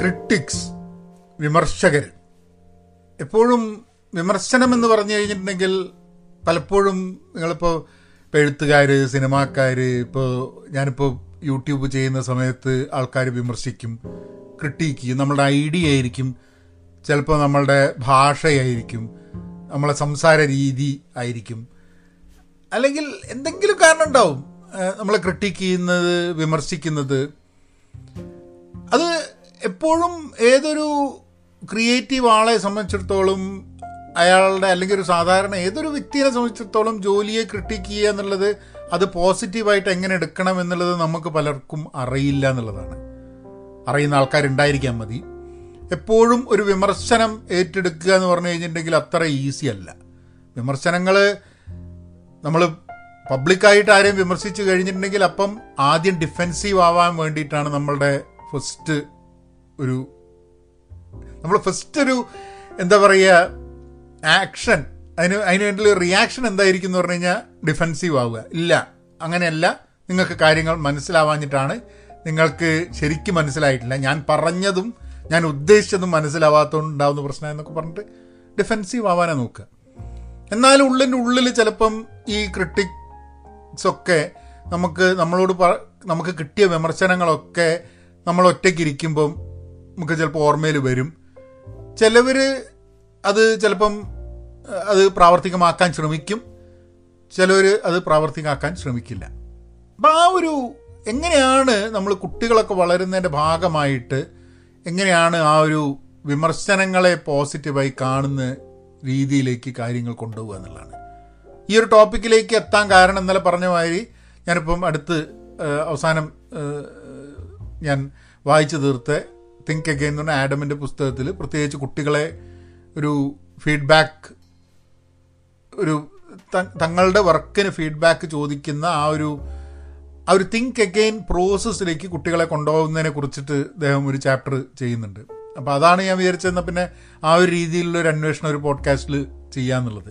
Critics വിമർശകർ. എപ്പോഴും വിമർശനം എന്ന് പറഞ്ഞു കഴിഞ്ഞിട്ടുണ്ടെങ്കിൽ പലപ്പോഴും നിങ്ങളിപ്പോൾ എഴുത്തുകാർ സിനിമാക്കാർ ഇപ്പോൾ ഞാനിപ്പോൾ യൂട്യൂബ് ചെയ്യുന്ന സമയത്ത് ആൾക്കാർ വിമർശിക്കും ക്രിട്ടിക്ക് ചെയ്യും. നമ്മളുടെ ഐഡിയ ആയിരിക്കും ചിലപ്പോൾ നമ്മളുടെ ഭാഷയായിരിക്കും നമ്മളെ സംസാര രീതി ആയിരിക്കും. അല്ലെങ്കിൽ എന്തെങ്കിലും കാരണം ഉണ്ടാവും നമ്മളെ ക്രിട്ടിക്ക് ചെയ്യുന്നത് വിമർശിക്കുന്നത്. അത് എപ്പോഴും ഏതൊരു ക്രിയേറ്റീവ് ആളെ സംബന്ധിച്ചിടത്തോളം അയാളുടെ അല്ലെങ്കിൽ ഒരു സാധാരണ ഏതൊരു വ്യക്തിയെ സംബന്ധിച്ചിടത്തോളം ജോലിയെ ക്രിട്ടിക്ക് ചെയ്യുക എന്നുള്ളത് അത് പോസിറ്റീവായിട്ട് എങ്ങനെ എടുക്കണം എന്നുള്ളത് നമുക്ക് പലർക്കും അറിയില്ല എന്നുള്ളതാണ്. അറിയുന്ന ആൾക്കാരുണ്ടായിരിക്കാൻ മതി. എപ്പോഴും ഒരു വിമർശനം ഏറ്റെടുക്കുക എന്ന് പറഞ്ഞു കഴിഞ്ഞിട്ടുണ്ടെങ്കിൽ അത്ര ഈസി അല്ല. വിമർശനങ്ങൾ നമ്മൾ പബ്ലിക്കായിട്ട് ആരെയും വിമർശിച്ചു കഴിഞ്ഞിട്ടുണ്ടെങ്കിൽ അപ്പം ആദ്യം ഡിഫെൻസീവ് ആവാൻ വേണ്ടിയിട്ടാണ് നമ്മളുടെ ഫസ്റ്റ് ഒരു നമ്മൾ ഫസ്റ്റ് ഒരു എന്താ പറയുക ആക്ഷൻ അതിന് അതിന് വേണ്ടി റിയാക്ഷൻ എന്തായിരിക്കും എന്ന് പറഞ്ഞു കഴിഞ്ഞാൽ ഡിഫെൻസീവ് ആവുക. ഇല്ല അങ്ങനെയല്ല. നിങ്ങൾക്ക് കാര്യങ്ങൾ മനസ്സിലാവാഞ്ഞിട്ടാണ്. നിങ്ങൾക്ക് ശരിക്കും മനസ്സിലായിട്ടില്ല. ഞാൻ പറഞ്ഞതും ഞാൻ ഉദ്ദേശിച്ചതും മനസ്സിലാവാത്തതുകൊണ്ട് ഉണ്ടാവുന്ന പ്രശ്നം എന്നൊക്കെ പറഞ്ഞിട്ട് ഡിഫെൻസീവ് ആവാനാണ് നോക്കുക. എന്നാലും ഉള്ളിന്റെ ഉള്ളിൽ ചിലപ്പം ഈ ക്രിട്ടിക്സൊക്കെ നമുക്ക് നമ്മളോട് നമുക്ക് കിട്ടിയ വിമർശനങ്ങളൊക്കെ നമ്മൾ ഒറ്റയ്ക്ക് ഇരിക്കുമ്പം നമുക്ക് ചിലപ്പോൾ ഓർമ്മയിൽ വരും. ചിലവർ അത് ചിലപ്പം അത് പ്രാവർത്തികമാക്കാൻ ശ്രമിക്കും. ചിലവർ അത് പ്രാവർത്തികമാക്കാൻ ശ്രമിക്കില്ല. അപ്പം ആ ഒരു എങ്ങനെയാണ് നമ്മൾ കുട്ടികളൊക്കെ വളരുന്നതിന്റെ ഭാഗമായിട്ട് എങ്ങനെയാണ് ആ ഒരു വിമർശനങ്ങളെ പോസിറ്റീവായി കാണുന്ന രീതിയിലേക്ക് കാര്യങ്ങൾ കൊണ്ടുപോകുക എന്നുള്ളതാണ്. ഈ ഒരു ടോപ്പിക്കിലേക്ക് എത്താൻ കാരണം ഇന്നലെ പറഞ്ഞ മാതിരി ഞാനിപ്പം അടുത്ത് അവസാനം ഞാൻ വായിച്ചു തീർത്ത തിങ്ക് അഗെയിൻ എന്ന് പറഞ്ഞ ആഡമിന്റെ പുസ്തകത്തിൽ പ്രത്യേകിച്ച് കുട്ടികളെ ഒരു ഫീഡ്ബാക്ക് ഒരു തങ്ങളുടെ വർക്കിന് ഫീഡ്ബാക്ക് ചോദിക്കുന്ന ആ ഒരു ആ ഒരു തിങ്ക് അഗെയിൻ പ്രോസസ്സിലേക്ക് കുട്ടികളെ കൊണ്ടുപോകുന്നതിനെ കുറിച്ചിട്ട് അദ്ദേഹം ഒരു ചാപ്റ്റർ ചെയ്യുന്നുണ്ട്. അപ്പോൾ അതാണ് ഞാൻ വിചാരിച്ചതെന്നാൽ പിന്നെ ആ ഒരു രീതിയിലുള്ള ഒരു അന്വേഷണം ഒരു പോഡ്കാസ്റ്റിൽ ചെയ്യാന്നുള്ളത്.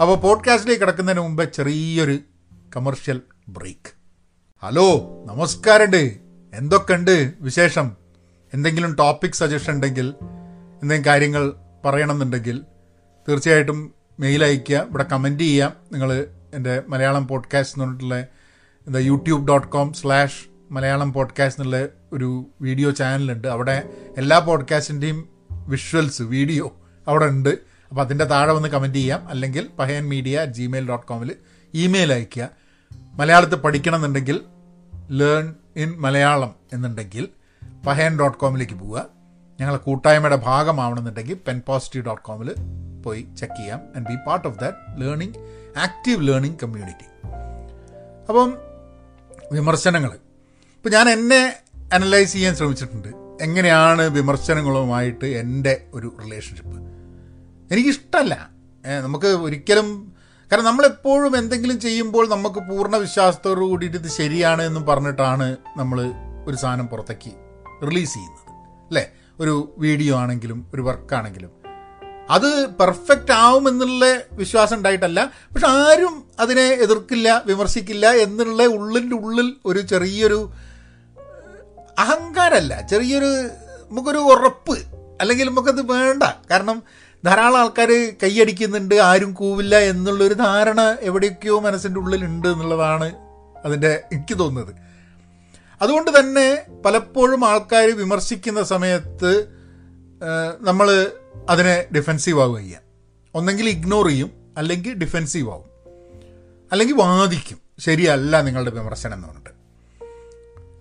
അപ്പോൾ പോഡ്കാസ്റ്റിലേക്ക് കിടക്കുന്നതിന് മുമ്പ് ചെറിയൊരു കമർഷ്യൽ ബ്രേക്ക് ഹലോ നമസ്കാരമുണ്ട് എന്തൊക്കെയുണ്ട് വിശേഷം? എന്തെങ്കിലും ടോപ്പിക് സജഷൻ ഉണ്ടെങ്കിൽ എന്തെങ്കിലും കാര്യങ്ങൾ പറയണമെന്നുണ്ടെങ്കിൽ തീർച്ചയായിട്ടും മെയിൽ അയയ്ക്കുക. ഇവിടെ കമന്റ് ചെയ്യാം നിങ്ങൾ എന്റെ മലയാളം പോഡ്കാസ്റ്റ് എന്ന് പറഞ്ഞിട്ടുള്ള എന്താ YouTube dot com slash Malayalam podcast എന്നുള്ള ഒരു വീഡിയോ ചാനലുണ്ട് അവിടെ എല്ലാ പോഡ്കാസ്റ്റിന്റെയും വിഷ്വൽസ് വീഡിയോ അവിടെ ഉണ്ട്. അപ്പോൾ അതിന്റെ താഴെ വന്ന് കമന്റ് ചെയ്യാം അല്ലെങ്കിൽ Pahayan media at Gmail dot കോമിൽ email അയയ്ക്കുക. മലയാളത്തിൽ പഠിക്കണമെന്നുണ്ടെങ്കിൽ ലേൺ ഇൻ മലയാളം എന്നുണ്ടെങ്കിൽ പഹയൻ ഡോട്ട് കോമിലേക്ക് പോവുക. ഞങ്ങളെ കൂട്ടായ്മയുടെ ഭാഗമാവണമെന്നുണ്ടെങ്കിൽ പെൻ പോസിറ്റീവ് ഡോട്ട് കോമിൽ പോയി ചെക്ക് ചെയ്യാം and be part of that learning active learning community അപ്പം വിമർശനങ്ങൾ ഇപ്പം ഞാൻ എന്നെ അനലൈസ് ചെയ്യാൻ ശ്രമിച്ചിട്ടുണ്ട്. എങ്ങനെയാണ് വിമർശനങ്ങളുമായിട്ട് എന്റെ ഒരു റിലേഷൻഷിപ്പ് എനിക്കിഷ്ടമല്ല നമുക്ക് ഒരിക്കലും കാരണം നമ്മളെപ്പോഴും എന്തെങ്കിലും ചെയ്യുമ്പോൾ നമുക്ക് പൂർണ വിശ്വാസത്തോടു കൂടിയിട്ട് ഇത് ശരിയാണ് എന്ന് പറഞ്ഞിട്ടാണ് നമ്മൾ ഒരു സാധനം പുറത്തേക്ക് റിലീസ് ചെയ്യുന്നത്. അല്ലേ? ഒരു വീഡിയോ ആണെങ്കിലും ഒരു വർക്കാണെങ്കിലും അത് പെർഫെക്റ്റ് ആവും എന്നുള്ള വിശ്വാസം ഉണ്ടായിട്ടല്ല. പക്ഷെ ആരും അതിനെ എതിർക്കില്ല വിമർശിക്കില്ല എന്നുള്ള ഉള്ളിന്റെ ഉള്ളിൽ ഒരു ചെറിയൊരു അഹങ്കാരമല്ല. ചെറിയൊരു നമുക്കൊരു ഉറപ്പ്. അല്ലെങ്കിൽ നമുക്കത് വേണ്ട. കാരണം ധാരാളം ആൾക്കാർ കൈയടിക്കുന്നുണ്ട് ആരും കൂവില്ല എന്നുള്ളൊരു ധാരണ എവിടെയൊക്കെയോ മനസ്സിന്റെ ഉള്ളിലുണ്ട് എന്നുള്ളതാണ് അതിന്റെ എനിക്ക് തോന്നുന്നത്. അതുകൊണ്ട് തന്നെ പലപ്പോഴും ആൾക്കാർ വിമർശിക്കുന്ന സമയത്ത് നമ്മൾ അതിനെ ഡിഫെൻസീവ് ആവുക ചെയ്യാം. ഒന്നെങ്കിൽ ഇഗ്നോർ ചെയ്യും അല്ലെങ്കിൽ ഡിഫെൻസീവ് ആവും. അല്ലെങ്കിൽ വാദിക്കും ശരിയല്ല നിങ്ങളുടെ വിമർശനം എന്ന് പറഞ്ഞിട്ട്.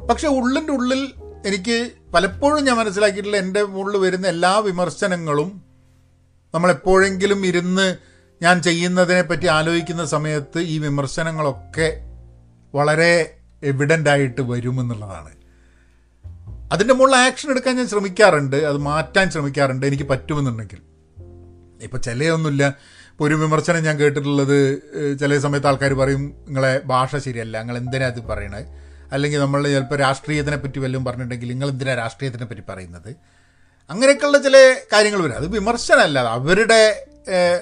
പക്ഷെ ഉള്ളിന്റെ ഉള്ളിൽ എനിക്ക് പലപ്പോഴും ഞാൻ മനസ്സിലാക്കിയിട്ടുള്ള എന്റെ മുകളിൽ വരുന്ന എല്ലാ വിമർശനങ്ങളും നമ്മളെപ്പോഴെങ്കിലും ഇരുന്ന് ഞാൻ ചെയ്യുന്നതിനെപ്പറ്റി ആലോചിക്കുന്ന സമയത്ത് ഈ വിമർശനങ്ങളൊക്കെ വളരെ എവിഡന്റ് ആയിട്ട് വരുമെന്നുള്ളതാണ്. അതിന്റെ മുകളിൽ ആക്ഷൻ എടുക്കാൻ ഞാൻ ശ്രമിക്കാറുണ്ട് അത് മാറ്റാൻ ശ്രമിക്കാറുണ്ട് എനിക്ക് പറ്റുമെന്നുണ്ടെങ്കിൽ. ഇപ്പോൾ ചിലയൊന്നുമില്ല. ഇപ്പോൾ ഒരു വിമർശനം ഞാൻ കേട്ടിട്ടുള്ളത് ചില സമയത്ത് ആൾക്കാർ പറയും നിങ്ങളെ ഭാഷ ശരിയല്ല നിങ്ങൾ എന്തിനാ അത് പറയണത് അല്ലെങ്കിൽ നമ്മൾ ചിലപ്പോൾ രാഷ്ട്രീയത്തിനെ പറ്റി വല്ലതും പറഞ്ഞിട്ടുണ്ടെങ്കിൽ നിങ്ങൾ എന്തിനാ രാഷ്ട്രീയത്തിനെ പറ്റി പറയുന്നത്? അങ്ങനെയൊക്കെയുള്ള ചില കാര്യങ്ങൾ വരും. അത് വിമർശനമല്ല അവരുടെ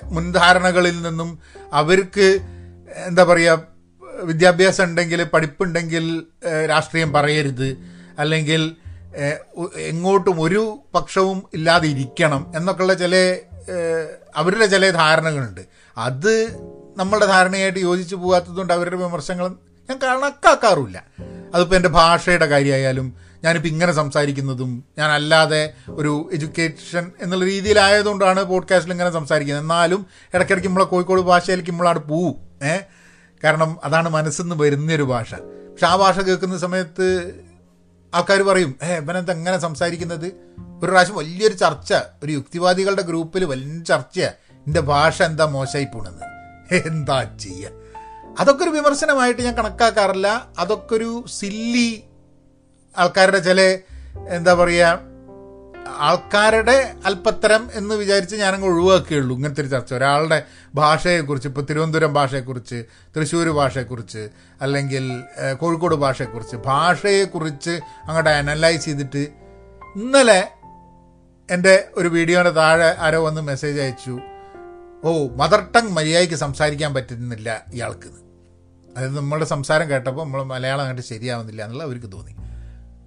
മുൻധാരണകളിൽ നിന്നും അവർക്ക് എന്താ പറയുക വിദ്യാഭ്യാസം ഉണ്ടെങ്കിൽ പഠിപ്പുണ്ടെങ്കിൽ രാഷ്ട്രീയം പറയരുത്. അല്ലെങ്കിൽ എങ്ങോട്ടും ഒരു പക്ഷവും ഇല്ലാതെ ഇരിക്കണം എന്നൊക്കെയുള്ള ചില അവരുടെ ചില ധാരണകളുണ്ട്. അത് നമ്മളുടെ ധാരണയായിട്ട് യോജിച്ച് പോകാത്തതുകൊണ്ട് അവരുടെ വിമർശനങ്ങൾ ഞാൻ കണക്കാക്കാറില്ല അതിപ്പോൾ എന്റെ ഭാഷയുടെ കാര്യമായാലും ഞാനിപ്പോൾ ഇങ്ങനെ സംസാരിക്കുന്നതും ഞാൻ അല്ലാതെ ഒരു എഡ്യൂക്കേഷൻ എന്നുള്ള രീതിയിലായതുകൊണ്ടാണ് പോഡ്കാസ്റ്റിൽ ഇങ്ങനെ സംസാരിക്കുന്നത്. എന്നാലും ഇടയ്ക്കിടയ്ക്ക് നമ്മളെ കോഴിക്കോട് ഭാഷയിലേക്ക് നമ്മളാണ് പോവും. ഏഹ് കാരണം അതാണ് മനസ്സിൽ നിന്ന് വരുന്നൊരു ഭാഷ. പക്ഷെ ആ ഭാഷ കേൾക്കുന്ന സമയത്ത് ആൾക്കാർ പറയും ഏ ഇവനെന്താ എങ്ങനെ സംസാരിക്കുന്നത്? ഒരു പ്രാവശ്യം വലിയൊരു ചർച്ച ഒരു യുക്തിവാദികളുടെ ഗ്രൂപ്പിൽ വലിയ ചർച്ചയാണ് എന്റെ ഭാഷ എന്താ മോശമായി പോണെന്ന് എന്താ ചെയ്യുക അതൊക്കെ ഒരു വിമർശനമായിട്ട് ഞാൻ കണക്കാക്കാറില്ല. അതൊക്കെ ഒരു സില്ലി ആൾക്കാരുടെ ചില എന്താ പറയുക ആൾക്കാരുടെ അല്പത്തരം എന്ന് വിചാരിച്ച് ഞാനങ്ങ് ഒഴിവാക്കുകയുള്ളൂ ഇങ്ങനത്തെ ഒരു ചർച്ച. ഒരാളുടെ ഭാഷയെക്കുറിച്ച് ഇപ്പോൾ തിരുവനന്തപുരം ഭാഷയെക്കുറിച്ച് തൃശ്ശൂർ ഭാഷയെക്കുറിച്ച് അല്ലെങ്കിൽ കോഴിക്കോട് ഭാഷയെക്കുറിച്ച് ഭാഷയെക്കുറിച്ച് അങ്ങോട്ട് അനലൈസ് ചെയ്തിട്ട് ഇന്നലെ എന്റെ ഒരു വീഡിയോയുടെ താഴെ ആരോ വന്ന് മെസ്സേജ് അയച്ചു. ഓ മദർ ടങ് മര്യാദയ്ക്ക് സംസാരിക്കാൻ പറ്റുന്നില്ല ഇയാൾക്ക് അതായത് നമ്മുടെ സംസാരം കേട്ടപ്പോൾ നമ്മൾ മലയാളം അങ്ങോട്ട് ശരിയാവുന്നില്ല എന്നുള്ള അവർക്ക് തോന്നി.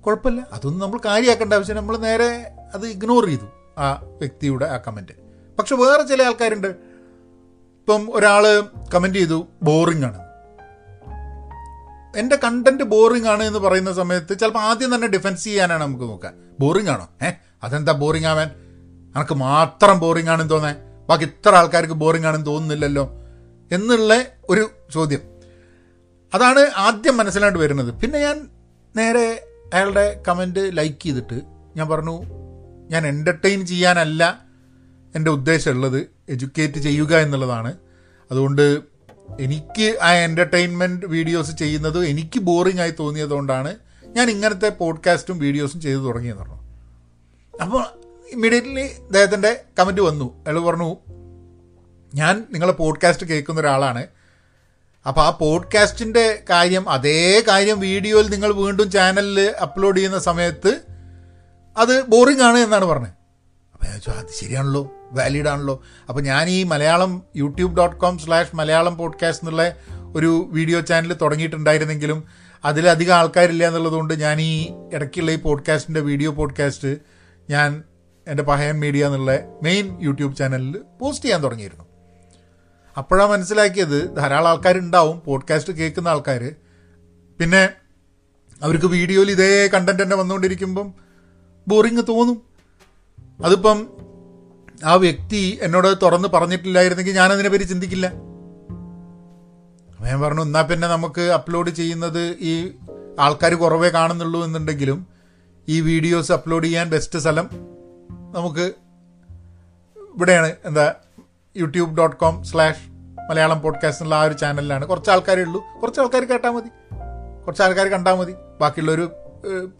കുഴപ്പമില്ല. അതൊന്നും നമ്മൾ കാര്യമാക്കേണ്ട ആവശ്യം നമ്മൾ നേരെ അത് ഇഗ്നോർ ചെയ്തു ആ വ്യക്തിയുടെ ആ കമന്റ് പക്ഷെ വേറെ ചില ആൾക്കാരുണ്ട്. ഇപ്പം ഒരാൾ കമന്റ് ചെയ്തു ബോറിംഗ് ആണ്. എന്റെ കണ്ടന്റ് ബോറിംഗ് ആണ് എന്ന് പറയുന്ന സമയത്ത് ചിലപ്പോൾ ആദ്യം തന്നെ ഡിഫെൻസ് ചെയ്യാനാണ് നമുക്ക് നോക്കുക. ബോറിംഗ് ആണോ? ഏ അതെന്താ ബോറിംഗ് ആവാൻ? എനിക്ക് മാത്രം ബോറിംഗ് ആണെന്ന് തോന്നേ. ബാക്കി ഇത്ര ആൾക്കാർക്ക് ബോറിംഗ് ആണെന്ന് തോന്നുന്നില്ലല്ലോ എന്നുള്ള ഒരു ചോദ്യം. അതാണ് ആദ്യം മനസ്സിലായിട്ട് വരുന്നത്. പിന്നെ ഞാൻ നേരെ അയാളുടെ കമന്റ് ലൈക്ക് ചെയ്തിട്ട് ഞാൻ പറഞ്ഞു ഞാൻ എന്റർടൈൻ ചെയ്യാനല്ല എന്റെ ഉദ്ദേശമുള്ളത് എഡ്യൂക്കേറ്റ് ചെയ്യുക എന്നുള്ളതാണ്. അതുകൊണ്ട് എനിക്ക് ആ എന്റർടൈൻമെന്റ് വീഡിയോസ് ചെയ്യുന്നത് എനിക്ക് ബോറിംഗ് ആയി തോന്നിയതുകൊണ്ടാണ് ഞാൻ ഇങ്ങനത്തെ പോഡ്കാസ്റ്റും വീഡിയോസും ചെയ്തു തുടങ്ങിയെന്ന് പറഞ്ഞു. അപ്പോൾ ഇമ്മീഡിയറ്റ്ലി അദ്ദേഹത്തിന്റെ കമന്റ് വന്നു. അയാൾ പറഞ്ഞു ഞാൻ നിങ്ങളെ പോഡ്കാസ്റ്റ് കേൾക്കുന്ന ഒരാളാണ്. അപ്പോൾ ആ പോഡ്കാസ്റ്റിന്റെ കാര്യം അതേ കാര്യം വീഡിയോയിൽ നിങ്ങൾ വീണ്ടും ചാനലിൽ അപ്ലോഡ് ചെയ്യുന്ന സമയത്ത് അത് ബോറിംഗ് ആണ് എന്നാണ് പറഞ്ഞത്. അപ്പോൾ ഞാൻ ചോദിച്ചു അത് ശരിയാണല്ലോ? വാലിഡ് ആണല്ലോ? അപ്പോൾ ഞാൻ ഈ Malayalam YouTube dot com slash Malayalam podcast എന്നുള്ള ഒരു വീഡിയോ ചാനൽ തുടങ്ങിയിട്ടുണ്ടായിരുന്നെങ്കിലും അതിലധികം ആൾക്കാരില്ല എന്നുള്ളതുകൊണ്ട് ഞാൻ ഈ ഇടയ്ക്കുള്ള ഈ പോഡ്കാസ്റ്റിന്റെ വീഡിയോ പോഡ്കാസ്റ്റ് ഞാൻ എന്റെ പഹയൻ മീഡിയ എന്നുള്ള മെയിൻ യൂട്യൂബ് ചാനലിൽ പോസ്റ്റ് ചെയ്യാൻ തുടങ്ങിയിരുന്നു. അപ്പോഴാണ് മനസ്സിലാക്കിയത് ധാരാളം ആൾക്കാരുണ്ടാവും പോഡ്കാസ്റ്റ് കേൾക്കുന്ന ആൾക്കാർ പിന്നെ അവർക്ക് വീഡിയോയിൽ ഇതേ കണ്ടന്റ് തന്നെ വന്നുകൊണ്ടിരിക്കുമ്പം ബോറിങ് തോന്നും. അതിപ്പം ആ വ്യക്തി എന്നോട് തുറന്ന് പറഞ്ഞിട്ടില്ലായിരുന്നെങ്കിൽ ഞാനതിനെ പറ്റി ചിന്തിക്കില്ല. ഞാൻ പറഞ്ഞു എന്നാൽ പിന്നെ നമുക്ക് അപ്ലോഡ് ചെയ്യുന്നത് ഈ ആൾക്കാർ കുറവേ കാണുന്നുള്ളൂ എന്നുണ്ടെങ്കിലും ഈ വീഡിയോസ് അപ്ലോഡ് ചെയ്യാൻ ബെസ്റ്റ് സ്ഥലം നമുക്ക് ഇവിടെയാണ്. എന്താ YouTube dot com slash Malayalam podcast എന്നുള്ള ആ ഒരു ചാനലിലാണ് കുറച്ച് ആൾക്കാരേ ഉള്ളൂ. കുറച്ച് ആൾക്കാർ കേട്ടാൽ മതി. കുറച്ച് ആൾക്കാർ കണ്ടാൽ മതി. ബാക്കിയുള്ളൊരു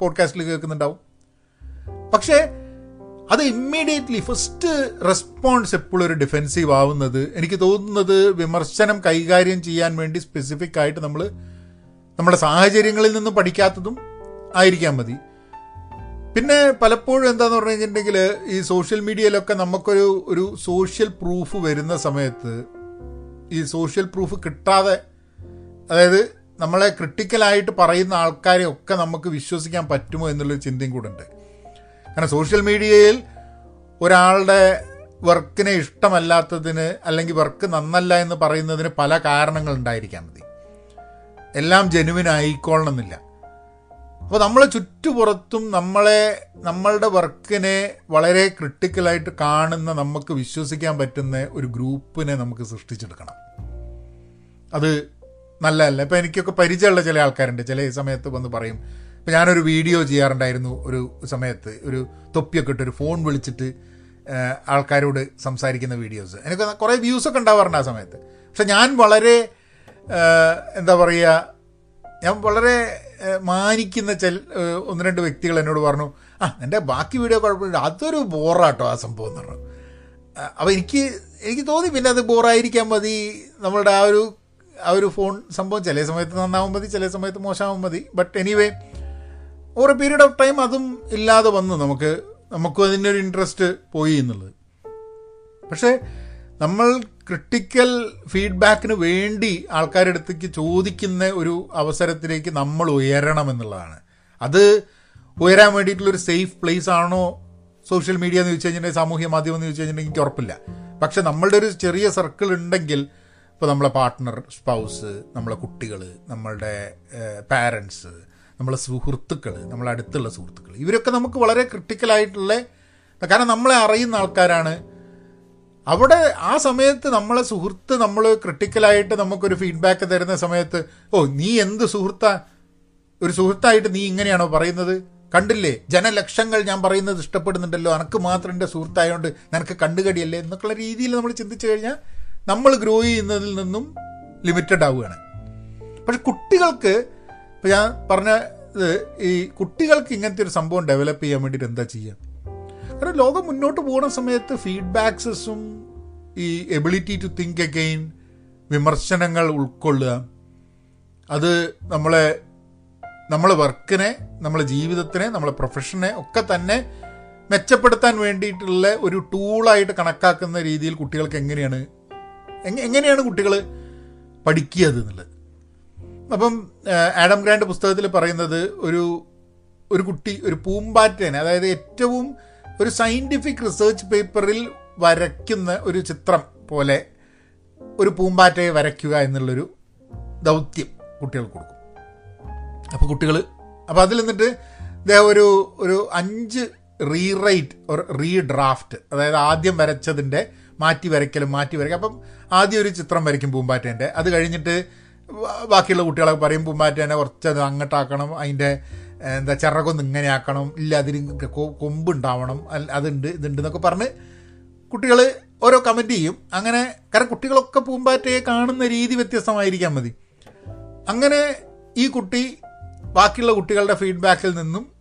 പോഡ്കാസ്റ്റിൽ കേൾക്കുന്നുണ്ടാവും. പക്ഷേ അത് ഇമ്മീഡിയറ്റ്ലി ഫസ്റ്റ് റെസ്പോൺസ് എപ്പോഴും ഒരു ഡിഫെൻസീവ് ആവുന്നത് എനിക്ക് തോന്നുന്നത് വിമർശനം കൈകാര്യം ചെയ്യാൻ വേണ്ടി സ്പെസിഫിക് ആയിട്ട് നമ്മൾ നമ്മുടെ സാഹചര്യങ്ങളിൽ നിന്ന് പഠിക്കാത്തതും ആയിരിക്കാൻ മതി. പിന്നെ പലപ്പോഴും എന്താന്ന് പറഞ്ഞു കഴിഞ്ഞിട്ടുണ്ടെങ്കിൽ ഈ സോഷ്യൽ മീഡിയയിലൊക്കെ നമുക്കൊരു ഒരു സോഷ്യൽ പ്രൂഫ് വരുന്ന സമയത്ത് ഈ സോഷ്യൽ പ്രൂഫ് കിട്ടാതെ അതായത് നമ്മളെ ക്രിട്ടിക്കലായിട്ട് പറയുന്ന ആൾക്കാരെ ഒക്കെ നമുക്ക് വിശ്വസിക്കാൻ പറ്റുമോ എന്നുള്ളൊരു ചിന്തയും കൂടെ ഉണ്ട്. കാരണം സോഷ്യൽ മീഡിയയിൽ ഒരാളുടെ വർക്കിനെ ഇഷ്ടമല്ലാത്തതിന് അല്ലെങ്കിൽ വർക്ക് നന്നല്ല എന്ന് പറയുന്നതിന് പല കാരണങ്ങൾ ഉണ്ടായിരിക്കാൻ മതി എല്ലാം ജനുവിനായിക്കോളണമെന്നില്ല അപ്പോൾ നമ്മളെ ചുറ്റുപുറത്തും നമ്മളെ നമ്മളുടെ വർക്കിനെ വളരെ ക്രിട്ടിക്കലായിട്ട് കാണുന്ന നമുക്ക് വിശ്വസിക്കാൻ പറ്റുന്ന ഒരു ഗ്രൂപ്പിനെ നമുക്ക് സൃഷ്ടിച്ചെടുക്കണം. അത് നല്ലതല്ല. ഇപ്പം എനിക്കൊക്കെ പരിചയമുള്ള ചില ആൾക്കാരുണ്ട്. ചില സമയത്ത് വന്ന് പറയും ഇപ്പം ഞാനൊരു വീഡിയോ ചെയ്യാറുണ്ടായിരുന്നു ഒരു സമയത്ത്. ഒരു തൊപ്പിയൊക്കെ ഇട്ട് ഒരു ഫോൺ വിളിച്ചിട്ട് ആൾക്കാരോട് സംസാരിക്കുന്ന വീഡിയോസ്. എനിക്ക് കുറേ വ്യൂസൊക്കെ ഉണ്ടാവാറുണ്ട് ആ സമയത്ത്. പക്ഷെ ഞാൻ വളരെ എന്താ പറയുക ഞാൻ വളരെ മാനിക്കുന്ന ചെൽ ഒന്ന് രണ്ട് വ്യക്തികൾ എന്നോട് പറഞ്ഞു ആ എന്റെ ബാക്കി വീഡിയോ കുഴപ്പമില്ല അതൊരു ബോറാട്ടോ ആ സംഭവം എന്ന് പറഞ്ഞു. അപ്പോൾ എനിക്ക് എനിക്ക് തോന്നി പിന്നെ അത് ബോറായിരിക്കാൻ മതി നമ്മളുടെ ആ ഒരു ആ ഒരു ഫോൺ സംഭവം ചില സമയത്ത് നന്നാവും മതി ചില സമയത്ത് മോശമാവും മതി. ബട്ട് എനിവേ ഒരു പീരീഡ് ഓഫ് ടൈം അതും ഇല്ലാതെ വന്നു നമുക്ക് നമുക്കും അതിന്റെ ഒരു ഇൻട്രസ്റ്റ് പോയി എന്നുള്ളത്. പക്ഷേ നമ്മൾ ക്രിട്ടിക്കൽ ഫീഡ്ബാക്കിന് വേണ്ടി ആൾക്കാരുടെ അടുത്തേക്ക് ചോദിക്കുന്ന ഒരു അവസരത്തിലേക്ക് നമ്മൾ ഉയരണം എന്നുള്ളതാണ്. അത് ഉയരാൻ വേണ്ടിയിട്ടുള്ളൊരു സേഫ് പ്ലേസ് ആണോ സോഷ്യൽ മീഡിയ എന്ന് ചോദിച്ചു കഴിഞ്ഞിട്ടുണ്ടെങ്കിൽ സാമൂഹ്യ മാധ്യമം എന്ന് ചോദിച്ചു കഴിഞ്ഞിട്ടുണ്ടെങ്കിൽ എനിക്ക് ഉറപ്പില്ല. പക്ഷെ നമ്മളുടെ ഒരു ചെറിയ സർക്കിൾ ഉണ്ടെങ്കിൽ ഇപ്പോൾ നമ്മളെ പാർട്ട്ണർ സ്പൗസ് നമ്മളെ കുട്ടികൾ നമ്മളുടെ പാരൻസ് നമ്മളെ സുഹൃത്തുക്കൾ നമ്മളെ അടുത്തുള്ള സുഹൃത്തുക്കൾ ഇവരൊക്കെ നമുക്ക് വളരെ ക്രിട്ടിക്കലായിട്ടുള്ള കാരണം നമ്മളെ അറിയുന്ന ആൾക്കാരാണ് അവിടെ ആ സമയത്ത് നമ്മളെ സുഹൃത്ത് നമ്മൾ ക്രിട്ടിക്കലായിട്ട് നമുക്കൊരു ഫീഡ്ബാക്ക് തരുന്ന സമയത്ത് ഓ നീ എന്ത് സുഹൃത്താ? ഒരു സുഹൃത്തായിട്ട് നീ ഇങ്ങനെയാണോ പറയുന്നത്? കണ്ടില്ലേ? ജനലക്ഷങ്ങൾ ഞാൻ പറയുന്നത് ഇഷ്ടപ്പെടുന്നുണ്ടല്ലോ. എനക്ക് മാത്രം എന്റെ സുഹൃത്തായതുകൊണ്ട് നിനക്ക് കണ്ടുകടിയല്ലേ? എന്നൊക്കെയുള്ള രീതിയിൽ നമ്മൾ ചിന്തിച്ചു കഴിഞ്ഞാൽ നമ്മൾ ഗ്രോ ചെയ്യുന്നതിൽ നിന്നും ലിമിറ്റഡ് ആവുകയാണ്. പക്ഷെ കുട്ടികൾക്ക് ഇപ്പം ഞാൻ പറഞ്ഞ ഈ കുട്ടികൾക്ക് ഇങ്ങനത്തെ ഒരു സംഭവം ഡെവലപ്പ് ചെയ്യാൻ വേണ്ടിയിട്ട് എന്താ ചെയ്യുക കാരണം ലോകം മുന്നോട്ട് പോകുന്ന സമയത്ത് ഫീഡ്ബാക്സസും ഈ എബിലിറ്റി ടു തിങ്ക് അഗെയിൻ വിമർശനങ്ങൾ ഉൾക്കൊള്ളുക. അത് നമ്മളെ നമ്മളെ വർക്കിനെ നമ്മളെ ജീവിതത്തിനെ നമ്മളെ പ്രൊഫഷനെ ഒക്കെ തന്നെ മെച്ചപ്പെടുത്താൻ വേണ്ടിയിട്ടുള്ള ഒരു ടൂളായിട്ട് കണക്കാക്കുന്ന രീതിയിൽ കുട്ടികൾക്ക് എങ്ങനെയാണ് എങ്ങനെയാണ് കുട്ടികൾ പഠിക്കുക എന്നുള്ളത്. അപ്പം ആഡം ഗ്രാൻഡ് പുസ്തകത്തിൽ പറയുന്നത് ഒരു ഒരു കുട്ടി ഒരു പൂമ്പാറ്റേനെ അതായത് ഏറ്റവും ഒരു സയന്റിഫിക് റിസർച്ച് പേപ്പറിൽ വരയ്ക്കുന്ന ഒരു ചിത്രം പോലെ ഒരു പൂമ്പാറ്റയെ വരയ്ക്കുക എന്നുള്ളൊരു ദൗത്യം കുട്ടികൾക്ക് കൊടുക്കും. അപ്പോൾ കുട്ടികൾ അപ്പോൾ അതിൽ നിന്നിട്ട് ഇദ്ദേഹം ഒരു ഒരു അഞ്ച് റീറൈറ്റ് ഒരു റീഡ്രാഫ്റ്റ് അതായത് ആദ്യം വരച്ചതിന്റെ മാറ്റി വരയ്ക്കലും മാറ്റി വരയ്ക്കുക അപ്പം ആദ്യം ഒരു ചിത്രം വരയ്ക്കും പൂമ്പാറ്റേന്റെ അത് കഴിഞ്ഞിട്ട് ബാക്കിയുള്ള കുട്ടികളൊക്കെ പറയും പൂമ്പാറ്റേനെ കുറച്ചത് അങ്ങോട്ടാക്കണം അതിന്റെ എന്താ ചിറകൊന്ന് ഇങ്ങനെ ആക്കണം ഇല്ല അതിന് കൊമ്പുണ്ടാവണം അതുണ്ട് ഇതുണ്ട് എന്നൊക്കെ പറഞ്ഞ് കുട്ടികൾ ഓരോ കമന്റ് ചെയ്യും. അങ്ങനെ കാരണം കുട്ടികളൊക്കെ പൂമ്പാറ്റയെ കാണുന്ന രീതി വ്യത്യസ്തമായിരിക്കാൻ മതി. അങ്ങനെ ഈ കുട്ടി ബാക്കിയുള്ള കുട്ടികളുടെ ഫീഡ്ബാക്കിൽ നിന്നും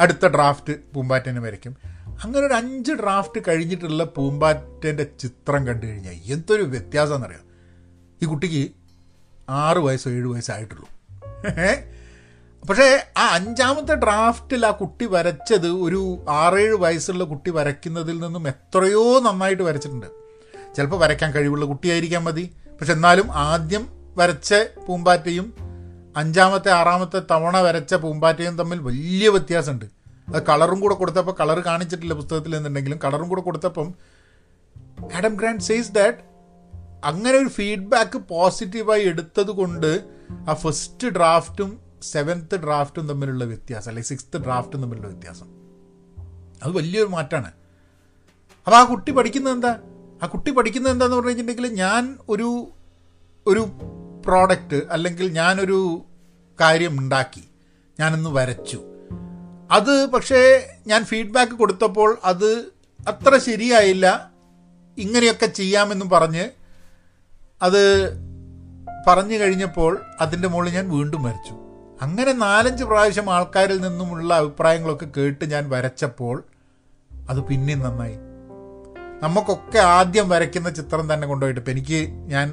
അടുത്ത ഡ്രാഫ്റ്റ് പൂമ്പാറ്റേനെ വരയ്ക്കും. അങ്ങനെ ഒരു അഞ്ച് ഡ്രാഫ്റ്റ് കഴിഞ്ഞിട്ടുള്ള പൂമ്പാറ്റേന്റെ ചിത്രം കണ്ടു കഴിഞ്ഞാൽ എന്തൊരു വ്യത്യാസം എന്നറിയാം ഈ കുട്ടിക്ക് ആറ് വയസ്സോ ഏഴ് വയസ്സായിട്ടുള്ളൂ പക്ഷേ ആ അഞ്ചാമത്തെ ഡ്രാഫ്റ്റിൽ ആ കുട്ടി വരച്ചത് ഒരു ആറേഴ് വയസ്സുള്ള കുട്ടി വരയ്ക്കുന്നതിൽ നിന്നും എത്രയോ നന്നായിട്ട് വരച്ചിട്ടുണ്ട്. ചിലപ്പോൾ വരയ്ക്കാൻ കഴിവുള്ള കുട്ടിയായിരിക്കാൻ മതി. പക്ഷെ എന്നാലും ആദ്യം വരച്ച പൂമ്പാറ്റയും അഞ്ചാമത്തെ ആറാമത്തെ തവണ വരച്ച പൂമ്പാറ്റയും തമ്മിൽ വലിയ വ്യത്യാസമുണ്ട്. അത് കളറും കൂടെ കൊടുത്തപ്പോൾ കളർ കാണിച്ചിട്ടില്ല പുസ്തകത്തിൽ എന്നുണ്ടെങ്കിലും കളറും കൂടെ കൊടുത്തപ്പം ആഡം ഗ്രാൻഡ് സേസ് ദാറ്റ് അങ്ങനെ ഒരു ഫീഡ്ബാക്ക് പോസിറ്റീവായി എടുത്തത് കൊണ്ട് ആ ഫസ്റ്റ് ഡ്രാഫ്റ്റും സെവൻത്ത് ഡ്രാഫ്റ്റും തമ്മിലുള്ള വ്യത്യാസം അല്ലെങ്കിൽ സിക്സ്ത് ഡ്രാഫ്റ്റും തമ്മിലുള്ള വ്യത്യാസം. അത് വലിയൊരു മാറ്റമാണ് അപ്പോൾ ആ കുട്ടി പഠിക്കുന്നത് എന്താ? ആ കുട്ടി പഠിക്കുന്നത് എന്താന്ന് പറഞ്ഞു കഴിഞ്ഞിട്ടുണ്ടെങ്കിൽ ഞാൻ ഒരു ഒരു പ്രോഡക്റ്റ് അല്ലെങ്കിൽ ഞാനൊരു കാര്യം ഉണ്ടാക്കി. ഞാനൊന്ന് വരച്ചു. അത് പക്ഷേ ഞാൻ ഫീഡ്ബാക്ക് കൊടുത്തപ്പോൾ അത് അത്ര ശരിയായില്ല. ഇങ്ങനെയൊക്കെ ചെയ്യാമെന്നും പറഞ്ഞ് അത് പറഞ്ഞു കഴിഞ്ഞപ്പോൾ അതിന്റെ മുകളിൽ ഞാൻ വീണ്ടും വരച്ചു. അങ്ങനെ നാലഞ്ച് പ്രാവശ്യം ആൾക്കാരിൽ നിന്നുമുള്ള അഭിപ്രായങ്ങളൊക്കെ കേട്ട് ഞാൻ വരച്ചപ്പോൾ അത് പിന്നെയും നന്നായി. നമുക്കൊക്കെ ആദ്യം വരയ്ക്കുന്ന ചിത്രം തന്നെ കൊണ്ടുപോയിട്ട് ഇപ്പം എനിക്ക് ഞാൻ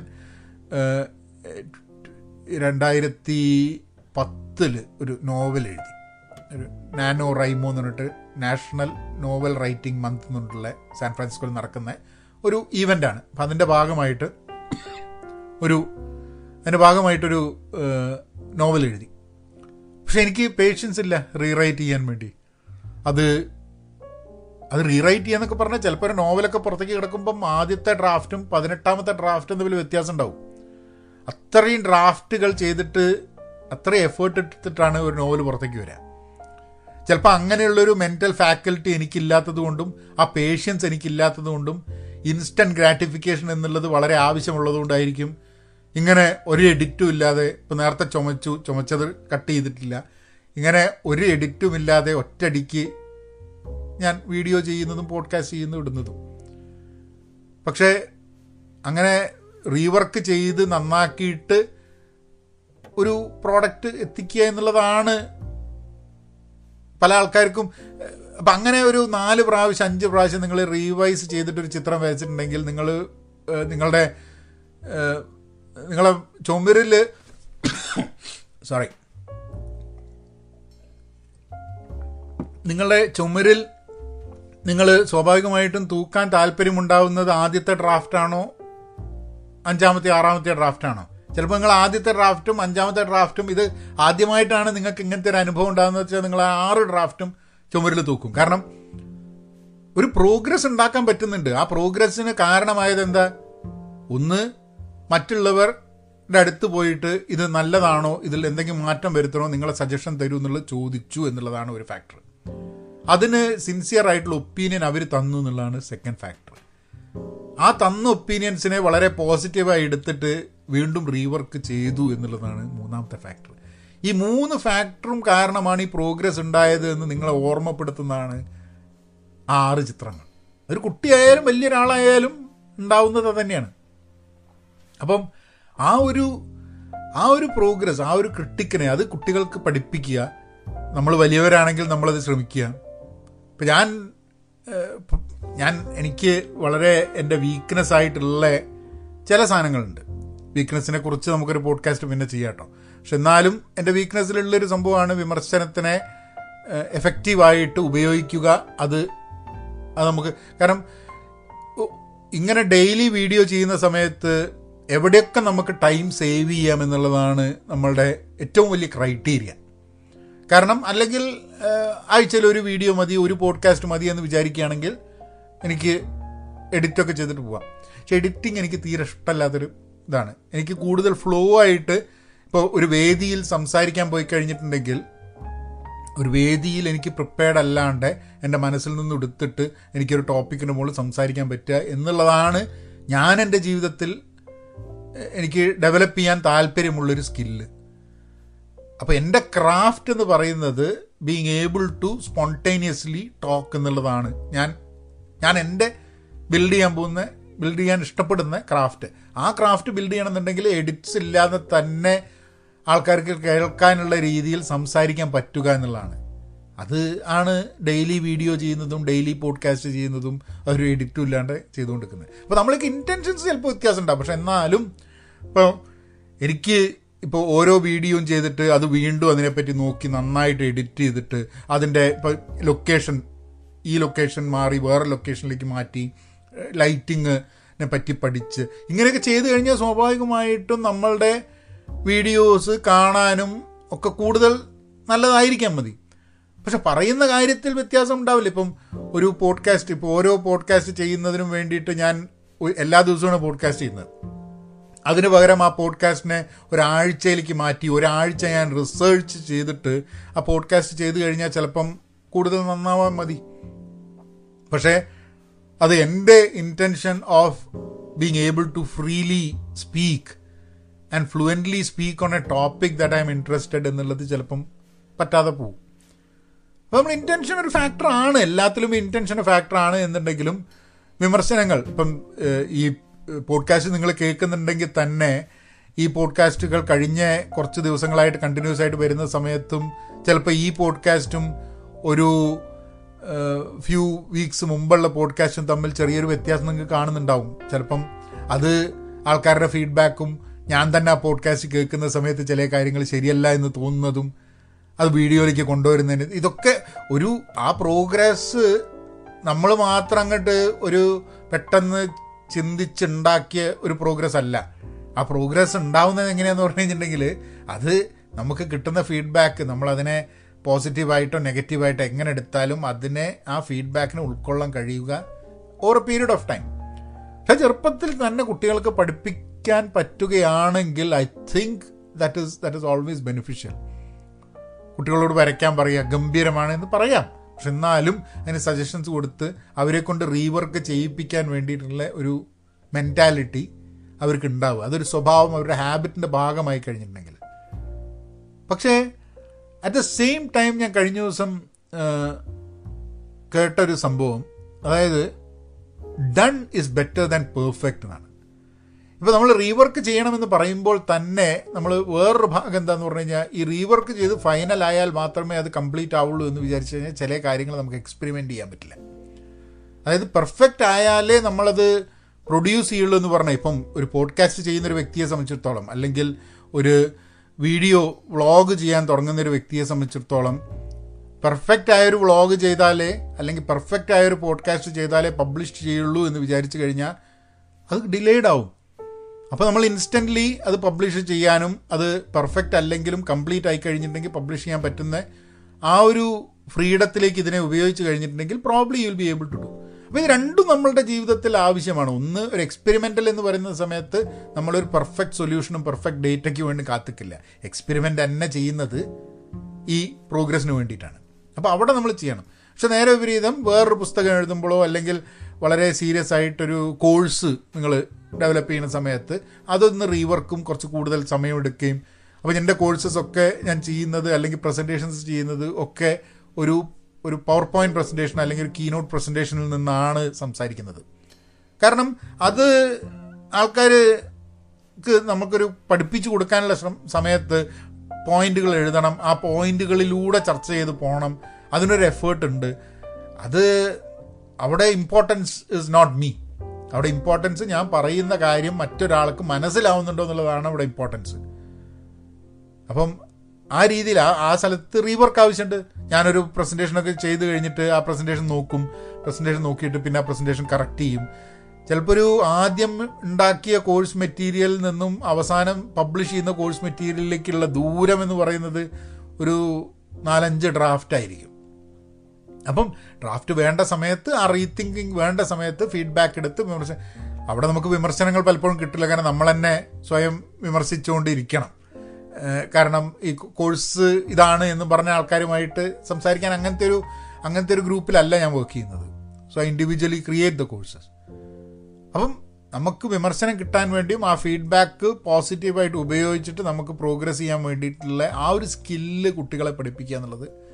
രണ്ടായിരത്തി പത്തിൽ ഒരു നോവൽ എഴുതി. ഒരു നാനോ റൈമോ എന്ന് പറഞ്ഞിട്ട് നാഷണൽ നോവൽ റൈറ്റിംഗ് മന്ത് എന്നുകൊണ്ടുള്ള സാൻ ഫ്രാൻസിസ്കോയിൽ നടക്കുന്ന ഒരു ഈവന്റാണ് അപ്പം അതിന്റെ ഭാഗമായിട്ട് ഒരു അതിന്റെ ഭാഗമായിട്ടൊരു നോവൽ എഴുതി. പക്ഷെ എനിക്ക് പേഷ്യൻസ് ഇല്ല റീറൈറ്റ് ചെയ്യാൻ വേണ്ടി. അത് അത് റീറൈറ്റ് ചെയ്യാന്നൊക്കെ പറഞ്ഞാൽ ചിലപ്പോൾ ഒരു നോവലൊക്കെ പുറത്തേക്ക് കിടക്കുമ്പം ആദ്യത്തെ ഡ്രാഫ്റ്റും പതിനെട്ടാമത്തെ ഡ്രാഫ്റ്റും തമ്മിൽ വ്യത്യാസം ഉണ്ടാവും അത്രയും ഡ്രാഫ്റ്റുകൾ ചെയ്തിട്ട് അത്രയും എഫേർട്ട് എടുത്തിട്ടാണ് ഒരു നോവൽ പുറത്തേക്ക് വരിക ചിലപ്പോൾ അങ്ങനെയുള്ളൊരു മെന്റൽ ഫാക്കൽറ്റി എനിക്കില്ലാത്തത് കൊണ്ടും ആ പേഷ്യൻസ് എനിക്കില്ലാത്തത് കൊണ്ടും ഇൻസ്റ്റന്റ് ഗ്രാറ്റിഫിക്കേഷൻ എന്നുള്ളത് വളരെ ആവശ്യമുള്ളത് ഇങ്ങനെ ഒരു എഡിറ്റും ഇല്ലാതെ ഇപ്പോൾ നേരത്തെ ചുമച്ചു ചുമച്ചത് കട്ട് ചെയ്തിട്ടില്ല. ഇങ്ങനെ ഒരു എഡിറ്റും ഇല്ലാതെ ഒറ്റടിക്ക് ഞാൻ വീഡിയോ ചെയ്യുന്നതും പോഡ്കാസ്റ്റ് ചെയ്യുന്നതും ഇടുന്നതും. പക്ഷേ അങ്ങനെ റീവർക്ക് ചെയ്ത് നന്നാക്കിയിട്ട് ഒരു പ്രോഡക്റ്റ് എത്തിക്കുക എന്നുള്ളതാണ് പല ആൾക്കാർക്കും അപ്പം അങ്ങനെ ഒരു നാല് പ്രാവശ്യം അഞ്ച് പ്രാവശ്യം നിങ്ങൾ റീവൈസ് ചെയ്തിട്ടൊരു ചിത്രം വരച്ചിട്ടുണ്ടെങ്കിൽ നിങ്ങൾ നിങ്ങളുടെ നിങ്ങളെ ചുമരിൽ സോറി നിങ്ങളുടെ ചുമരിൽ നിങ്ങൾ സ്വാഭാവികമായിട്ടും തൂക്കാൻ താല്പര്യമുണ്ടാവുന്നത് ആദ്യത്തെ ഡ്രാഫ്റ്റാണോ അഞ്ചാമത്തെ ആറാമത്തെ ഡ്രാഫ്റ്റാണോ ചിലപ്പോൾ നിങ്ങൾ ആദ്യത്തെ ഡ്രാഫ്റ്റും അഞ്ചാമത്തെ ഡ്രാഫ്റ്റും ഇത് ആദ്യമായിട്ടാണ് നിങ്ങൾക്ക് ഇങ്ങനത്തെ ഒരു അനുഭവം ഉണ്ടാകുന്നത് വെച്ചാൽ നിങ്ങൾ ആറ് ഡ്രാഫ്റ്റും ചുമരിൽ തൂക്കും. കാരണം ഒരു പ്രോഗ്രസ് ഉണ്ടാക്കാൻ പറ്റുന്നുണ്ട്. ആ പ്രോഗ്രസ്സിന് കാരണമായത് എന്താ? ഒന്ന് മറ്റുള്ളവരുടെ അടുത്ത് പോയിട്ട് ഇത് നല്ലതാണോ ഇതിൽ എന്തെങ്കിലും മാറ്റം വരുത്തണോ നിങ്ങളെ സജഷൻ തരൂ എന്നുള്ളത് ചോദിച്ചു എന്നുള്ളതാണ് ഒരു ഫാക്ടർ അതിന് സിൻസിയർ ആയിട്ടുള്ള ഒപ്പീനിയൻ അവർ തന്നു എന്നുള്ളതാണ് സെക്കൻഡ് ഫാക്ടർ ആ തന്ന ഒപ്പീനിയൻസിനെ വളരെ പോസിറ്റീവായി എടുത്തിട്ട് വീണ്ടും റീവർക്ക് ചെയ്തു എന്നുള്ളതാണ് മൂന്നാമത്തെ ഫാക്ടർ ഈ മൂന്ന് ഫാക്ടറും കാരണമാണ് ഈ പ്രോഗ്രസ് ഉണ്ടായത് എന്ന് നിങ്ങളെ ഓർമ്മപ്പെടുത്തുന്നതാണ് ആറ് ചിത്രങ്ങൾ. ഒരു കുട്ടിയായാലും വലിയൊരാളായാലും ഉണ്ടാവുന്നത് തന്നെയാണ്. അപ്പം ആ ഒരു ആ ഒരു പ്രോഗ്രസ് ആ ഒരു ക്രിട്ടിക്കിനെ അത് കുട്ടികൾക്ക് പഠിപ്പിക്കുക. നമ്മൾ വലിയവരാണെങ്കിൽ നമ്മളത് ശ്രമിക്കുക. ഇപ്പം ഞാൻ ഞാൻ എനിക്ക് വളരെ എന്റെ വീക്ക്നെസ് ആയിട്ടുള്ള ചില സാധനങ്ങളുണ്ട്. വീക്ക്നെസ്സിനെ കുറിച്ച് നമുക്കൊരു പോഡ്കാസ്റ്റ് പിന്നെ ചെയ്യാം കേട്ടോ പക്ഷെ എന്നാലും എന്റെ വീക്ക്നെസ്സിലുള്ളൊരു സംഭവമാണ് വിമർശനത്തിനെ എഫക്റ്റീവായിട്ട് ഉപയോഗിക്കുക. അത് അത് നമുക്ക് കാരണം ഇങ്ങനെ ഡെയിലി വീഡിയോ ചെയ്യുന്ന സമയത്ത് എവിടെയൊക്കെ നമുക്ക് ടൈം സേവ് ചെയ്യാം എന്നുള്ളതാണ് നമ്മളുടെ ഏറ്റവും വലിയ ക്രൈറ്റീരിയ. കാരണം അല്ലെങ്കിൽ ആഴ്ചയിൽ ഒരു വീഡിയോ മതി ഒരു പോഡ്കാസ്റ്റ് മതി എന്ന് വിചാരിക്കുകയാണെങ്കിൽ എനിക്ക് എഡിറ്റൊക്കെ ചെയ്തിട്ട് പോവാം. പക്ഷെ എഡിറ്റിംഗ് എനിക്ക് തീരെ ഇഷ്ടമല്ലാത്തൊരു ഇതാണ്. എനിക്ക് കൂടുതൽ ഫ്ലോ ആയിട്ട് ഇപ്പോൾ ഒരു വേദിയിൽ സംസാരിക്കാൻ പോയി കഴിഞ്ഞിട്ടുണ്ടെങ്കിൽ ഒരു വേദിയിൽ എനിക്ക് പ്രിപ്പയർഡ് അല്ലാണ്ട് എന്റെ മനസ്സിൽ നിന്ന് എടുത്തിട്ട് എനിക്കൊരു ടോപ്പിക്കിന് മുകളിൽ സംസാരിക്കാൻ പറ്റുക എന്നുള്ളതാണ് ഞാൻ എന്റെ ജീവിതത്തിൽ എനിക്ക് ഡെവലപ്പ് ചെയ്യാൻ താല്പര്യമുള്ളൊരു സ്കില്ല് അപ്പോൾ എന്റെ ക്രാഫ്റ്റ് എന്ന് പറയുന്നത് being able to spontaneously talk എന്നുള്ളതാണ്. ഞാൻ ഞാൻ എന്റെ ബിൽഡ് ചെയ്യാൻ പോകുന്ന ബിൽഡ് ചെയ്യാൻ ഇഷ്ടപ്പെടുന്ന ക്രാഫ്റ്റ് ആ ക്രാഫ്റ്റ് ബിൽഡ് ചെയ്യണമെന്നുണ്ടെങ്കിൽ എഡിറ്റ്സ് ഇല്ലാതെ തന്നെ ആൾക്കാർക്ക് കേൾക്കാനുള്ള രീതിയിൽ സംസാരിക്കാൻ പറ്റുക എന്നുള്ളതാണ്. അത് ആണ് ഡെയിലി വീഡിയോ ചെയ്യുന്നതും ഡെയിലി പോഡ്കാസ്റ്റ് ചെയ്യുന്നതും ഒരു എഡിറ്റും ഇല്ലാണ്ട് ചെയ്തുകൊണ്ടിരിക്കുന്നത്. അപ്പോൾ നമ്മൾക്ക് ഇന്റൻഷൻസ് ചിലപ്പോൾ വ്യത്യാസം ഉണ്ടാകും പക്ഷെ എന്നാലും ഇപ്പോൾ എനിക്ക് ഇപ്പോൾ ഓരോ വീഡിയോയും ചെയ്തിട്ട് അത് വീണ്ടും അതിനെപ്പറ്റി നോക്കി നന്നായിട്ട് എഡിറ്റ് ചെയ്തിട്ട് അതിന്റെ ഇപ്പോൾ ലൊക്കേഷൻ ഈ ലൊക്കേഷൻ മാറി വേറെ ലൊക്കേഷനിലേക്ക് മാറ്റി ലൈറ്റിങ്ങിനെ പറ്റി പഠിച്ച് ഇങ്ങനെയൊക്കെ ചെയ്തു കഴിഞ്ഞാൽ സ്വാഭാവികമായിട്ടും നമ്മളുടെ വീഡിയോസ് കാണാനും ഒക്കെ കൂടുതൽ നല്ലതായിരിക്കാൻ മതി. പക്ഷെ പറയുന്ന കാര്യത്തിൽ വ്യത്യാസം ഉണ്ടാവില്ല. ഇപ്പം ഒരു പോഡ്കാസ്റ്റ് ഇപ്പോൾ ഓരോ പോഡ്കാസ്റ്റ് ചെയ്യുന്നതിനും വേണ്ടിയിട്ട് ഞാൻ എല്ലാ ദിവസവും പോഡ്കാസ്റ്റ് ചെയ്യുന്നത്. അതിന് പകരം ആ പോഡ്കാസ്റ്റിനെ ഒരാഴ്ചയിലേക്ക് മാറ്റി ഒരാഴ്ച ഞാൻ റിസേർച്ച് ചെയ്തിട്ട് ആ പോഡ്കാസ്റ്റ് ചെയ്ത് കഴിഞ്ഞാൽ ചിലപ്പം കൂടുതൽ നന്നാവാൻ മതി. പക്ഷേ അത് എന്റെ intention of being able to freely speak and fluently speak on a topic that I'm interested എന്നുള്ളത് ചിലപ്പം പറ്റാതെ പോകും. അപ്പോൾ നമ്മൾ ഇന്റൻഷൻ ഒരു ഫാക്ടറാണ് എല്ലാത്തിലും ഇന്റൻഷൻ ഫാക്ടറാണ് എന്നുണ്ടെങ്കിലും വിമർശനങ്ങൾ. ഇപ്പം ഈ പോഡ്കാസ്റ്റ് നിങ്ങൾ കേൾക്കുന്നുണ്ടെങ്കിൽ തന്നെ ഈ പോഡ്കാസ്റ്റുകൾ കഴിഞ്ഞ കുറച്ച് ദിവസങ്ങളായിട്ട് കണ്ടിന്യൂസ് ആയിട്ട് വരുന്ന സമയത്തും ചിലപ്പോൾ ഈ പോഡ്കാസ്റ്റും ഒരു ഫ്യൂ വീക്സ് മുമ്പുള്ള പോഡ്കാസ്റ്റും തമ്മിൽ ചെറിയൊരു വ്യത്യാസം നിങ്ങൾക്ക് കാണുന്നുണ്ടാവും. ചിലപ്പം അത് ആൾക്കാരുടെ ഫീഡ്ബാക്കും ഞാൻ തന്നെ ആ പോഡ്കാസ്റ്റ് കേൾക്കുന്ന സമയത്ത് ചില കാര്യങ്ങൾ ശരിയല്ല എന്ന് തോന്നുന്നതും അത് വീഡിയോയിലേക്ക് കൊണ്ടുവരുന്നതിന് ഇതൊക്കെ ഒരു ആ പ്രോഗ്രസ് നമ്മൾ മാത്രം അങ്ങോട്ട് ഒരു പെട്ടെന്ന് ചിന്തിച്ചുണ്ടാക്കിയ ഒരു പ്രോഗ്രസ് അല്ല. ആ പ്രോഗ്രസ് ഉണ്ടാവുന്നത് എങ്ങനെയാന്ന് പറഞ്ഞു കഴിഞ്ഞിട്ടുണ്ടെങ്കിൽ അത് നമുക്ക് കിട്ടുന്ന ഫീഡ്ബാക്ക് നമ്മളതിനെ പോസിറ്റീവായിട്ടോ നെഗറ്റീവായിട്ടോ എങ്ങനെ എടുത്താലും അതിനെ ആ ഫീഡ്ബാക്കിനെ ഉൾക്കൊള്ളാൻ കഴിയുക or a period of time പക്ഷെ ചെറുപ്പത്തിൽ തന്നെ കുട്ടികൾക്ക് പഠിപ്പിക്കാൻ പറ്റുകയാണെങ്കിൽ I think that is that is always beneficial കുട്ടികളോട് വരയ്ക്കാൻ പറയുക ഗംഭീരമാണ് എന്ന് പറയാം. പക്ഷെ എന്നാലും അതിന് സജഷൻസ് കൊടുത്ത് അവരെ കൊണ്ട് റീവർക്ക് ചെയ്യിപ്പിക്കാൻ വേണ്ടിയിട്ടുള്ള ഒരു മെന്റാലിറ്റി അവർക്ക് ഉണ്ടാവുക. അതൊരു സ്വഭാവം അവരുടെ ഹാബിറ്റിന്റെ ഭാഗമായി കഴിഞ്ഞിട്ടുണ്ടെങ്കിൽ. പക്ഷേ അറ്റ് ദ സെയിം ടൈം ഞാൻ കഴിഞ്ഞ ദിവസം കേട്ടൊരു സംഭവം. അതായത് done is better than perfect എന്നാണ്. ഇപ്പോൾ നമ്മൾ റീവർക്ക് ചെയ്യണമെന്ന് പറയുമ്പോൾ തന്നെ നമ്മൾ വേറൊരു ഭാഗം എന്താന്ന് പറഞ്ഞു കഴിഞ്ഞാൽ ഈ റീവർക്ക് ചെയ്ത് ഫൈനൽ ആയാൽ മാത്രമേ അത് കംപ്ലീറ്റ് ആവുള്ളൂ എന്ന് വിചാരിച്ചു കഴിഞ്ഞാൽ ചില കാര്യങ്ങൾ നമുക്ക് എക്സ്പെരിമെന്റ് ചെയ്യാൻ പറ്റില്ല. അതായത് പെർഫെക്റ്റ് ആയാലേ നമ്മളത് പ്രൊഡ്യൂസ് ചെയ്യുള്ളൂ എന്ന് പറഞ്ഞാൽ ഇപ്പം ഒരു പോഡ്കാസ്റ്റ് ചെയ്യുന്ന ഒരു വ്യക്തിയെ സംബന്ധിച്ചിടത്തോളം അല്ലെങ്കിൽ ഒരു വീഡിയോ വ്ളോഗ് ചെയ്യാൻ തുടങ്ങുന്ന ഒരു വ്യക്തിയെ സംബന്ധിച്ചിടത്തോളം പെർഫെക്റ്റ് ആയൊരു വ്ളോഗ് ചെയ്താലേ അല്ലെങ്കിൽ പെർഫെക്റ്റ് ആയൊരു പോഡ്കാസ്റ്റ് ചെയ്താലേ പബ്ലിഷ് ചെയ്യുള്ളൂ എന്ന് വിചാരിച്ചു കഴിഞ്ഞാൽ അത് ഡിലേഡ് ആവും. അപ്പോൾ നമ്മൾ ഇൻസ്റ്റന്റ്ലി അത് പബ്ലിഷ് ചെയ്യാനും അത് പെർഫെക്റ്റ് അല്ലെങ്കിലും കംപ്ലീറ്റ് ആയി കഴിഞ്ഞിട്ടുണ്ടെങ്കിൽ പബ്ലിഷ് ചെയ്യാൻ പറ്റുന്ന ആ ഒരു ഫ്രീഡത്തിലേക്ക് ഇതിനെ ഉപയോഗിച്ച് കഴിഞ്ഞിട്ടുണ്ടെങ്കിൽ probably you will be able to do അപ്പോൾ ഇത് രണ്ടും നമ്മളുടെ ജീവിതത്തിൽ ആവശ്യമാണ്. ഒന്ന് ഒരു എക്സ്പെരിമെന്റൽ എന്ന് പറയുന്ന സമയത്ത് നമ്മളൊരു പെർഫെക്റ്റ് സൊല്യൂഷനും പെർഫെക്റ്റ് ഡേറ്റയ്ക്ക് വേണ്ടി കാത്തിക്കില്ല. എക്സ്പെരിമെന്റ് തന്നെ ചെയ്യുന്നത് ഈ പ്രോഗ്രസ്സിന് വേണ്ടിയിട്ടാണ്. അപ്പോൾ അവിടെ നമ്മൾ ചെയ്യണം. പക്ഷെ നേരെ വിപരീതം വേറൊരു പുസ്തകം എഴുതുമ്പോഴോ അല്ലെങ്കിൽ വളരെ സീരിയസ് ആയിട്ടൊരു കോഴ്സ് നിങ്ങൾ ഡെവലപ്പ് ചെയ്യുന്ന സമയത്ത് അതൊന്ന് റീവർക്കും കുറച്ച് കൂടുതൽ സമയമെടുക്കുകയും അപ്പോൾ എന്റെ കോഴ്സസ് ഒക്കെ ഞാൻ ചെയ്യുന്നത് അല്ലെങ്കിൽ പ്രസന്റേഷൻസ് ചെയ്യുന്നത് ഒക്കെ ഒരു ഒരു പവർ പോയിന്റ് പ്രസന്റേഷൻ അല്ലെങ്കിൽ ഒരു കീനോട്ട് പ്രസന്റേഷനിൽ നിന്നാണ് സംസാരിക്കുന്നത്. കാരണം അത് ആൾക്കാർക്ക് നമുക്കൊരു പഠിപ്പിച്ചു കൊടുക്കാനുള്ള ശ്രമ സമയത്ത് പോയിന്റുകൾ എഴുതണം. ആ പോയിന്റുകളിലൂടെ ചർച്ച ചെയ്ത് പോകണം. അതിനൊരു എഫേർട്ട് ഉണ്ട്. അത് അവിടെ ഇമ്പോർട്ടൻസ് ഇസ് നോട്ട് മീ അവിടെ ഇമ്പോർട്ടൻസ് ഞാൻ പറയുന്ന കാര്യം മറ്റൊരാൾക്ക് മനസ്സിലാവുന്നുണ്ടോ എന്നുള്ളതാണ് അവിടെ ഇമ്പോർട്ടൻസ് അപ്പം ആ രീതിയിൽ ആ ആ സ്ഥലത്ത് റീവർക്ക് ആവശ്യമുണ്ട്. ഞാനൊരു പ്രസന്റേഷനൊക്കെ ചെയ്ത് കഴിഞ്ഞിട്ട് ആ പ്രസന്റേഷൻ നോക്കും. പ്രസന്റേഷൻ നോക്കിയിട്ട് പിന്നെ ആ പ്രസന്റേഷൻ കറക്റ്റ് ചെയ്യും. ചിലപ്പോൾ ഒരു ആദ്യം ഉണ്ടാക്കിയ കോഴ്സ് മെറ്റീരിയലിൽ നിന്നും അവസാനം പബ്ലിഷ് ചെയ്യുന്ന കോഴ്സ് മെറ്റീരിയലിലേക്കുള്ള ദൂരം എന്ന് പറയുന്നത് ഒരു നാലഞ്ച് ഡ്രാഫ്റ്റ് ആയിരിക്കും. അപ്പം ഡ്രാഫ്റ്റ് വേണ്ട സമയത്ത് ആ റീതിങ്കിങ് വേണ്ട സമയത്ത് ഫീഡ്ബാക്ക് എടുത്ത് വിമർശ അവിടെ നമുക്ക് വിമർശനങ്ങൾ പലപ്പോഴും കിട്ടില്ല. കാരണം നമ്മൾ തന്നെ സ്വയം വിമർശിച്ചുകൊണ്ടിരിക്കണം. കാരണം ഈ കോഴ്സ് ഇതാണ് എന്ന് പറഞ്ഞ ആൾക്കാരുമായിട്ട് സംസാരിക്കാൻ അങ്ങനത്തെ ഒരു അങ്ങനത്തെ ഒരു ഗ്രൂപ്പിലല്ല ഞാൻ വർക്ക് ചെയ്യുന്നത്. So I individually create the courses അപ്പം നമുക്ക് വിമർശനം കിട്ടാൻ വേണ്ടിയും ആ ഫീഡ്ബാക്ക് പോസിറ്റീവായിട്ട് ഉപയോഗിച്ചിട്ട് നമുക്ക് പ്രോഗ്രസ് ചെയ്യാൻ വേണ്ടിയിട്ടുള്ള ആ ഒരു സ്കില്ല് കുട്ടികളെ പഠിപ്പിക്കുക എന്നുള്ളത്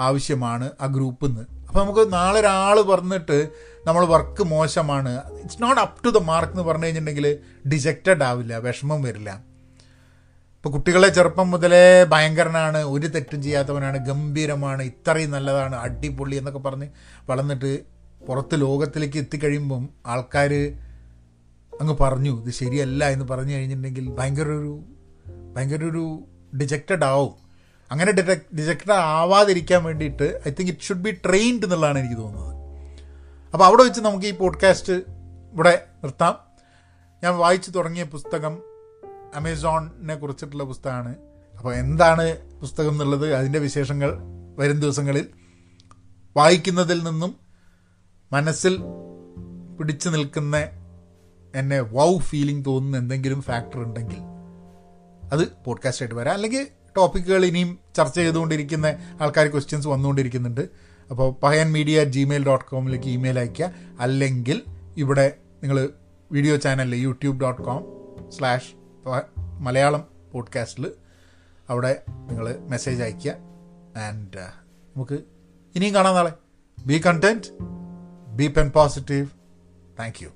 ആവശ്യമാണ് ആ ഗ്രൂപ്പിൽ നിന്ന് അപ്പോൾ നമുക്ക് നാളെ ഒരാൾ പറഞ്ഞിട്ട് നമ്മൾ വർക്ക് മോശമാണ്. It's not up to the mark എന്ന് പറഞ്ഞു കഴിഞ്ഞിട്ടുണ്ടെങ്കിൽ ഡിജക്റ്റഡ് ആവില്ല വിഷമം വരില്ല. ഇപ്പോൾ കുട്ടികളെ ചെറുപ്പം മുതലേ ഭയങ്കരനാണ് ഒരു തെറ്റും ചെയ്യാത്തവനാണ് ഗംഭീരമാണ് ഇത്രയും നല്ലതാണ് അടിപൊളി എന്നൊക്കെ പറഞ്ഞ് വളർന്നിട്ട് പുറത്ത് ലോകത്തിലേക്ക് എത്തിക്കഴിയുമ്പം ആൾക്കാർ അങ്ങ് പറഞ്ഞു ഇത് ശരിയല്ല എന്ന് പറഞ്ഞു കഴിഞ്ഞിട്ടുണ്ടെങ്കിൽ ഭയങ്കര ഒരു ഭയങ്കര ഒരു ഡിജക്റ്റഡ് ആവും. അങ്ങനെ ഡിജക്ട് ഡിറ്റക്ട് ആവാതിരിക്കാൻ വേണ്ടിയിട്ട് I think it should be trained എന്നുള്ളതാണ് എനിക്ക് തോന്നുന്നത്. അപ്പോൾ അവിടെ വെച്ച് നമുക്ക് ഈ പോഡ്കാസ്റ്റ് ഇവിടെ നിർത്താം. ഞാൻ വായിച്ചു തുടങ്ങിയ പുസ്തകം അമേസോണിനെ കുറിച്ചിട്ടുള്ള പുസ്തകമാണ്. അപ്പോൾ എന്താണ് പുസ്തകം എന്നുള്ളത് അതിന്റെ വിശേഷങ്ങൾ വരും ദിവസങ്ങളിൽ വായിക്കുന്നതിൽ നിന്നും മനസ്സിൽ പിടിച്ചു നിൽക്കുന്ന എന്നെ വൗ ഫീലിംഗ് തോന്നുന്ന എന്തെങ്കിലും ഫാക്ടർ ഉണ്ടെങ്കിൽ അത് പോഡ്കാസ്റ്റായിട്ട് വരാം. അല്ലെങ്കിൽ ടോപ്പിക്കുകൾ ഇനിയും ചർച്ച ചെയ്തുകൊണ്ടിരിക്കുന്ന ആൾക്കാർ ക്വസ്റ്റ്യൻസ് വന്നുകൊണ്ടിരിക്കുന്നുണ്ട്. അപ്പോൾ Pahayan media at Gmail dot കോമിലേക്ക് email അയയ്ക്കുക. അല്ലെങ്കിൽ ഇവിടെ നിങ്ങൾ വീഡിയോ ചാനലിൽ YouTube dot com slash Malayalam പോഡ്കാസ്റ്റിൽ അവിടെ നിങ്ങൾ മെസ്സേജ് അയയ്ക്കുക. ആൻഡ് നമുക്ക് ഇനിയും കാണാം നാളെ. Be content be pen positive thank you